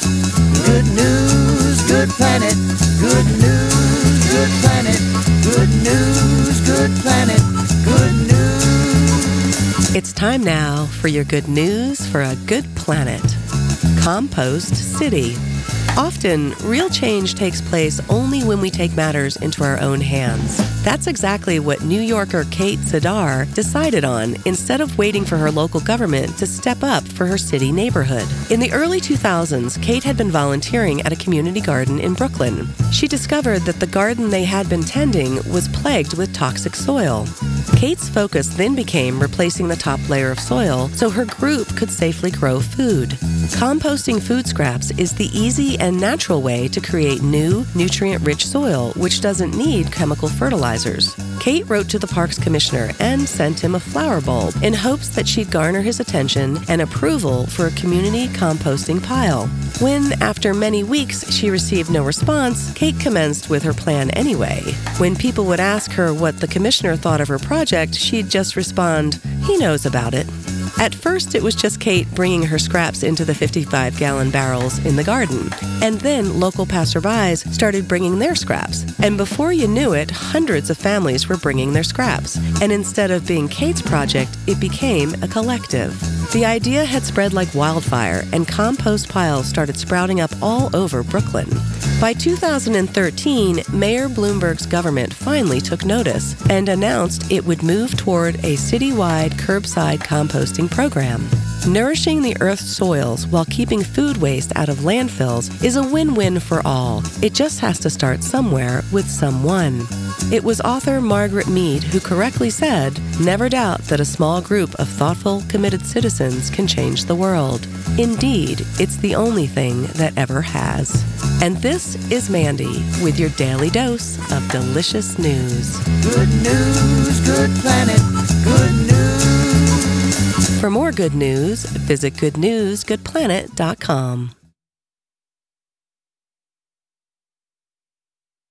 Good news, good planet. Good news, good planet. Good news, good planet. Good news. It's time now for your good news for a good planet. Compost City. Often, real change takes place only when we take matters into our own hands. That's exactly what New Yorker Kate Sadar decided on instead of waiting for her local government to step up for her city neighborhood. In the early 2000s, Kate had been volunteering at a community garden in Brooklyn. She discovered that the garden they had been tending was plagued with toxic soil. Kate's focus then became replacing the top layer of soil so her group could safely grow food. Composting food scraps is the easy and natural way to create new, nutrient rich soil which doesn't need chemical fertilizers. Kate wrote to the park's commissioner and sent him a flower bulb in hopes that she'd garner his attention and approval for a community composting pile. When, after many weeks, she received no response, Kate commenced with her plan anyway. When people would ask her what the commissioner thought of her project, she'd just respond, he knows about it. At first, it was just Kate bringing her scraps into the 55 gallon barrels in the garden. And then local passerbys started bringing their scraps. And before you knew it, hundreds of families were bringing their scraps. And instead of being Kate's project, it became a collective. The idea had spread like wildfire, and compost piles started sprouting up all over Brooklyn. By 2013, Mayor Bloomberg's government finally took notice and announced it would move toward a citywide curbside composting program. Nourishing the Earth's soils while keeping food waste out of landfills is a win win for all. It just has to start somewhere with someone. It was author Margaret Mead who correctly said, Never doubt that a small group of thoughtful, committed citizens can change the world. Indeed, it's the only thing that ever has. And this is Mandy with your daily dose of delicious news. Good news, good planet. Good news. For more good news, visit goodnewsgoodplanet.com.